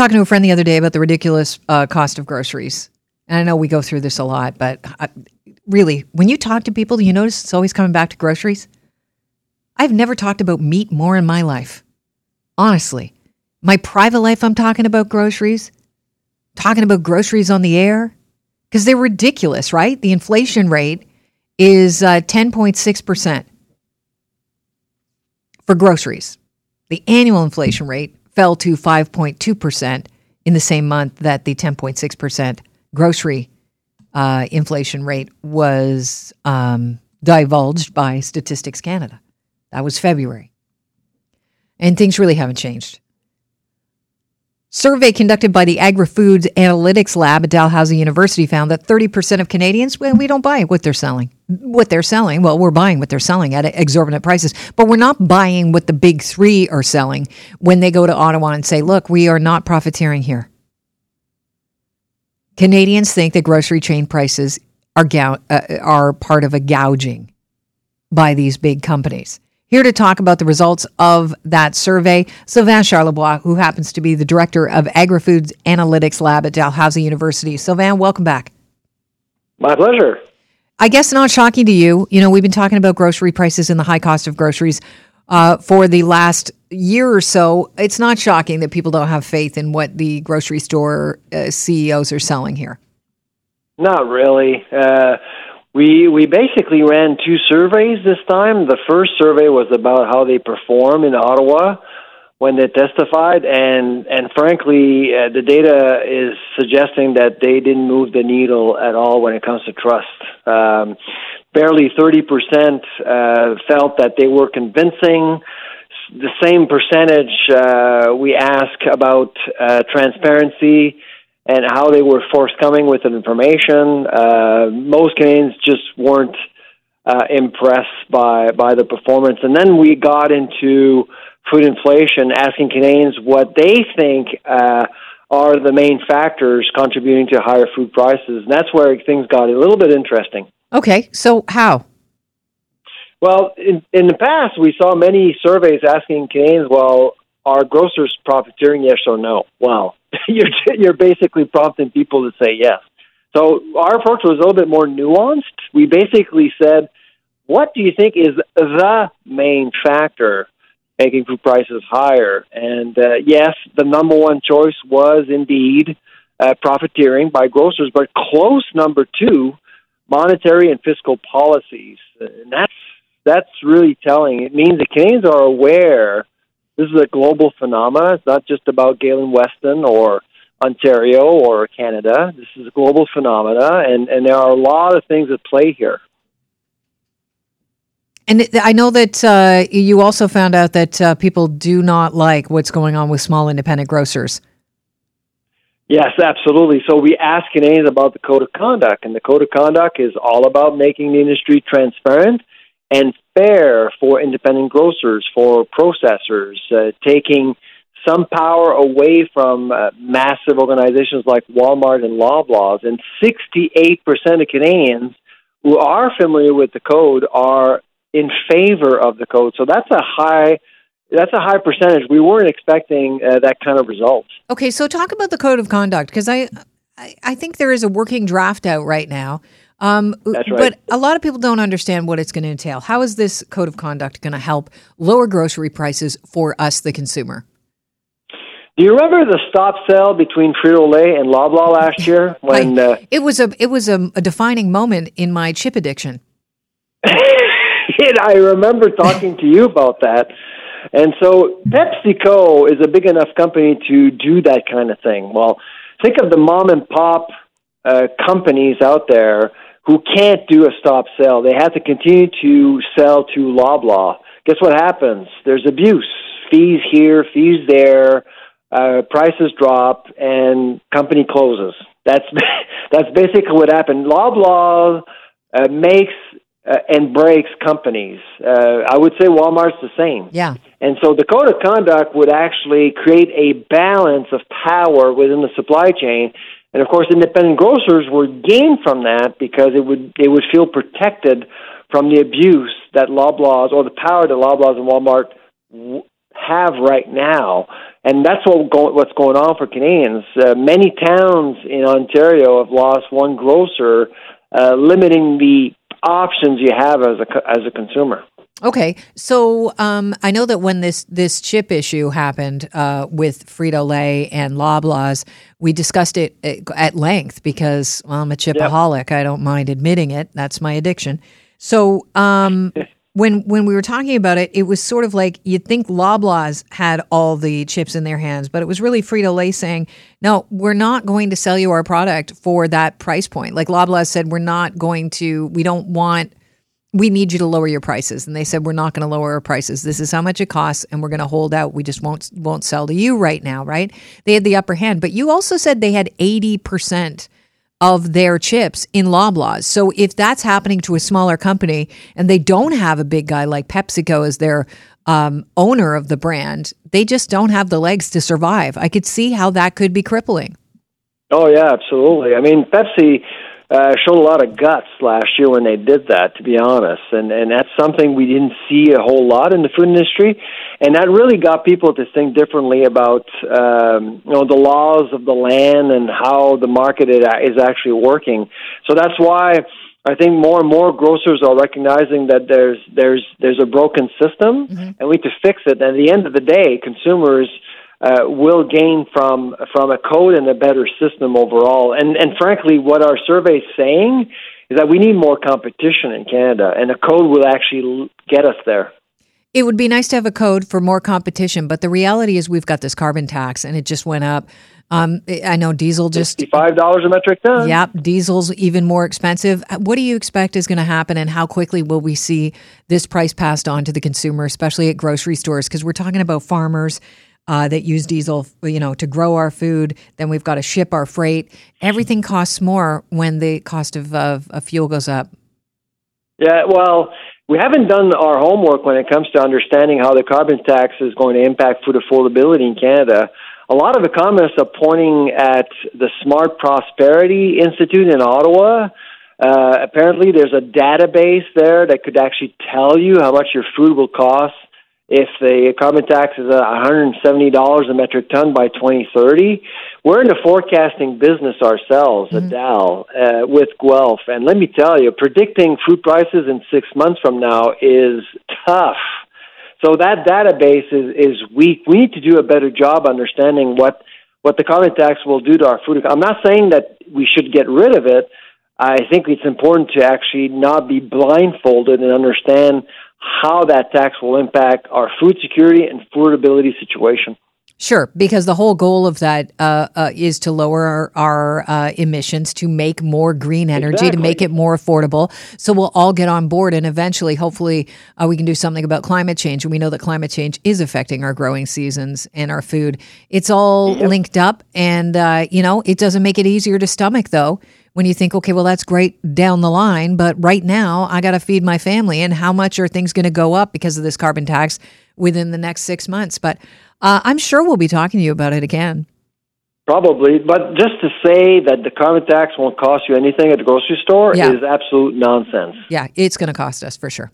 talking to a friend the other day about the ridiculous uh, cost of groceries. And I know we go through this a lot, but I, really, when you talk to people, you notice it's always coming back to groceries? I've never talked about meat more in my life. Honestly, my private life, I'm talking about groceries, talking about groceries on the air, because they're ridiculous, right? The inflation rate is uh, 10.6% for groceries. The annual inflation rate fell to 5.2% in the same month that the 10.6% grocery uh, inflation rate was um, divulged by Statistics Canada. That was February. And things really haven't changed. Survey conducted by the Agri-Foods Analytics Lab at Dalhousie University found that 30% of Canadians, well, we don't buy what they're selling. What they're selling, well, we're buying what they're selling at exorbitant prices, but we're not buying what the big three are selling when they go to Ottawa and say, look, we are not profiteering here. Canadians think that grocery chain prices are, gou- uh, are part of a gouging by these big companies. Here to talk about the results of that survey, Sylvain Charlebois, who happens to be the director of Agri-Foods Analytics Lab at Dalhousie University. Sylvain, welcome back. My pleasure. I guess not shocking to you. You know, we've been talking about grocery prices and the high cost of groceries uh, for the last year or so. It's not shocking that people don't have faith in what the grocery store uh, CEOs are selling here. Not really. Uh, we we basically ran two surveys this time. The first survey was about how they perform in Ottawa when they testified, and and frankly, uh, the data is suggesting that they didn't move the needle at all when it comes to trust. Um, barely thirty percent uh, felt that they were convincing. The same percentage uh, we ask about uh, transparency and how they were forthcoming with the information. Uh, most Canadians just weren't uh, impressed by by the performance, and then we got into food inflation, asking Canadians what they think. Uh, are the main factors contributing to higher food prices. And that's where things got a little bit interesting. Okay, so how? Well, in, in the past, we saw many surveys asking Canadians, well, are grocers profiteering, yes or no? Well, you're you're basically prompting people to say yes. So our approach was a little bit more nuanced. We basically said, what do you think is the main factor making food prices higher? And uh, yes, the number one choice was indeed uh, profiteering by grocers, but close number two, monetary and fiscal policies. And that's that's really telling. It means that Canadians are aware this is a global phenomenon. It's not just about Galen Weston or Ontario or Canada. This is a global phenomena, and, and there are a lot of things at play here. And I know that uh, you also found out that uh, people do not like what's going on with small independent grocers. Yes, absolutely. So we asked Canadians about the code of conduct, and the code of conduct is all about making the industry transparent and fair for independent grocers, for processors, uh, taking some power away from uh, massive organizations like Walmart and Loblaws. And 68% of Canadians who are familiar with the code are in favor of the code. So that's a high that's a high percentage. We weren't expecting uh, that kind of result. Okay, so talk about the code of conduct because I, I I think there is a working draft out right now um, That's right. But a lot of people don't understand what it's going to entail. How is this code of conduct going to help lower grocery prices for us, the consumer? Do you remember the stop sale between Frito Lay and Loblaw last year? When I, uh, it was a it was a, a, defining moment in my chip addiction. I remember talking to you about that. And so PepsiCo is a big enough company to do that kind of thing. Well, think of the mom and pop uh, companies out there who can't do a stop sell. They have to continue to sell to Loblaw. Guess what happens? There's abuse. Fees here, fees there, uh, prices drop, and company closes. That's that's basically what happened. Loblaw uh, makes uh, and breaks companies. Uh, I would say Walmart's the same. Yeah. And so the code of conduct would actually create a balance of power within the supply chain and of course, independent grocers would gain from that because it would they would feel protected from the abuse that Loblaws or the power that Loblaws and Walmart have right now. And that's what go, what's going on for Canadians. Uh, many towns in Ontario have lost one grocer, uh, limiting the options you have as a as a consumer. Okay, so um, I know that when this this chip issue happened uh, with Frito Lay and Loblaws, we discussed it uh, at length because well, I'm a chipaholic. Yep. I don't mind admitting it. That's my addiction. So um, when when we were talking about it, it was sort of like you'd think Loblaws had all the chips in their hands, but it was really Frito Lay saying, "No, we're not going to sell you our product for that price point." Like Loblaws said, "We're not going to. We don't want." We need you to lower your prices and they said we're not going to lower our prices this is how much it costs and we're going to hold out we just won't won't sell to you right now right they had the upper hand but you also said they had 80% of their chips in Loblaws. So if that's happening to a smaller company and they don't have a big guy like PepsiCo as their um, owner of the brand, they just don't have the legs to survive. I could see how that could be crippling. Oh yeah, absolutely. I mean, Pepsi uh, showed a lot of guts last year when they did that, to be honest, and and that's something we didn't see a whole lot in the food industry, and that really got people to think differently about um, you know the laws of the land and how the market is actually working. So that's why. I think more and more grocers are recognizing that there's there's there's a broken system mm-hmm. and we need to fix it. And at the end of the day, consumers uh, will gain from from a code and a better system overall. And and frankly, what our survey is saying is that we need more competition in Canada, and a code will actually get us there. It would be nice to have a code for more competition, but the reality is we've got this carbon tax, and it just went up. Um, I know diesel just five dollars a metric ton. Yep, diesel's even more expensive. What do you expect is going to happen, and how quickly will we see this price passed on to the consumer, especially at grocery stores? Because we're talking about farmers uh, that use diesel, you know, to grow our food. Then we've got to ship our freight. Everything costs more when the cost of, of, of fuel goes up. Yeah, well, we haven't done our homework when it comes to understanding how the carbon tax is going to impact food affordability in Canada. A lot of economists are pointing at the Smart Prosperity Institute in Ottawa. Uh, apparently, there's a database there that could actually tell you how much your food will cost if the carbon tax is $170 a metric ton by 2030, we're in the forecasting business ourselves mm-hmm. at Dal uh, with Guelph. And let me tell you, predicting food prices in six months from now is tough. So that database is, is weak. We need to do a better job understanding what, what the carbon tax will do to our food. I'm not saying that we should get rid of it. I think it's important to actually not be blindfolded and understand how that tax will impact our food security and affordability situation. Sure, because the whole goal of that uh, uh, is to lower our, our uh, emissions, to make more green energy, exactly. to make it more affordable. So we'll all get on board, and eventually, hopefully, uh, we can do something about climate change. And we know that climate change is affecting our growing seasons and our food. It's all yep. linked up, and uh, you know, it doesn't make it easier to stomach though when you think, okay, well, that's great down the line, but right now I got to feed my family. And how much are things going to go up because of this carbon tax within the next six months? But uh, I'm sure we'll be talking to you about it again. Probably, but just to say that the carbon tax won't cost you anything at the grocery store yeah. is absolute nonsense. Yeah, it's going to cost us for sure.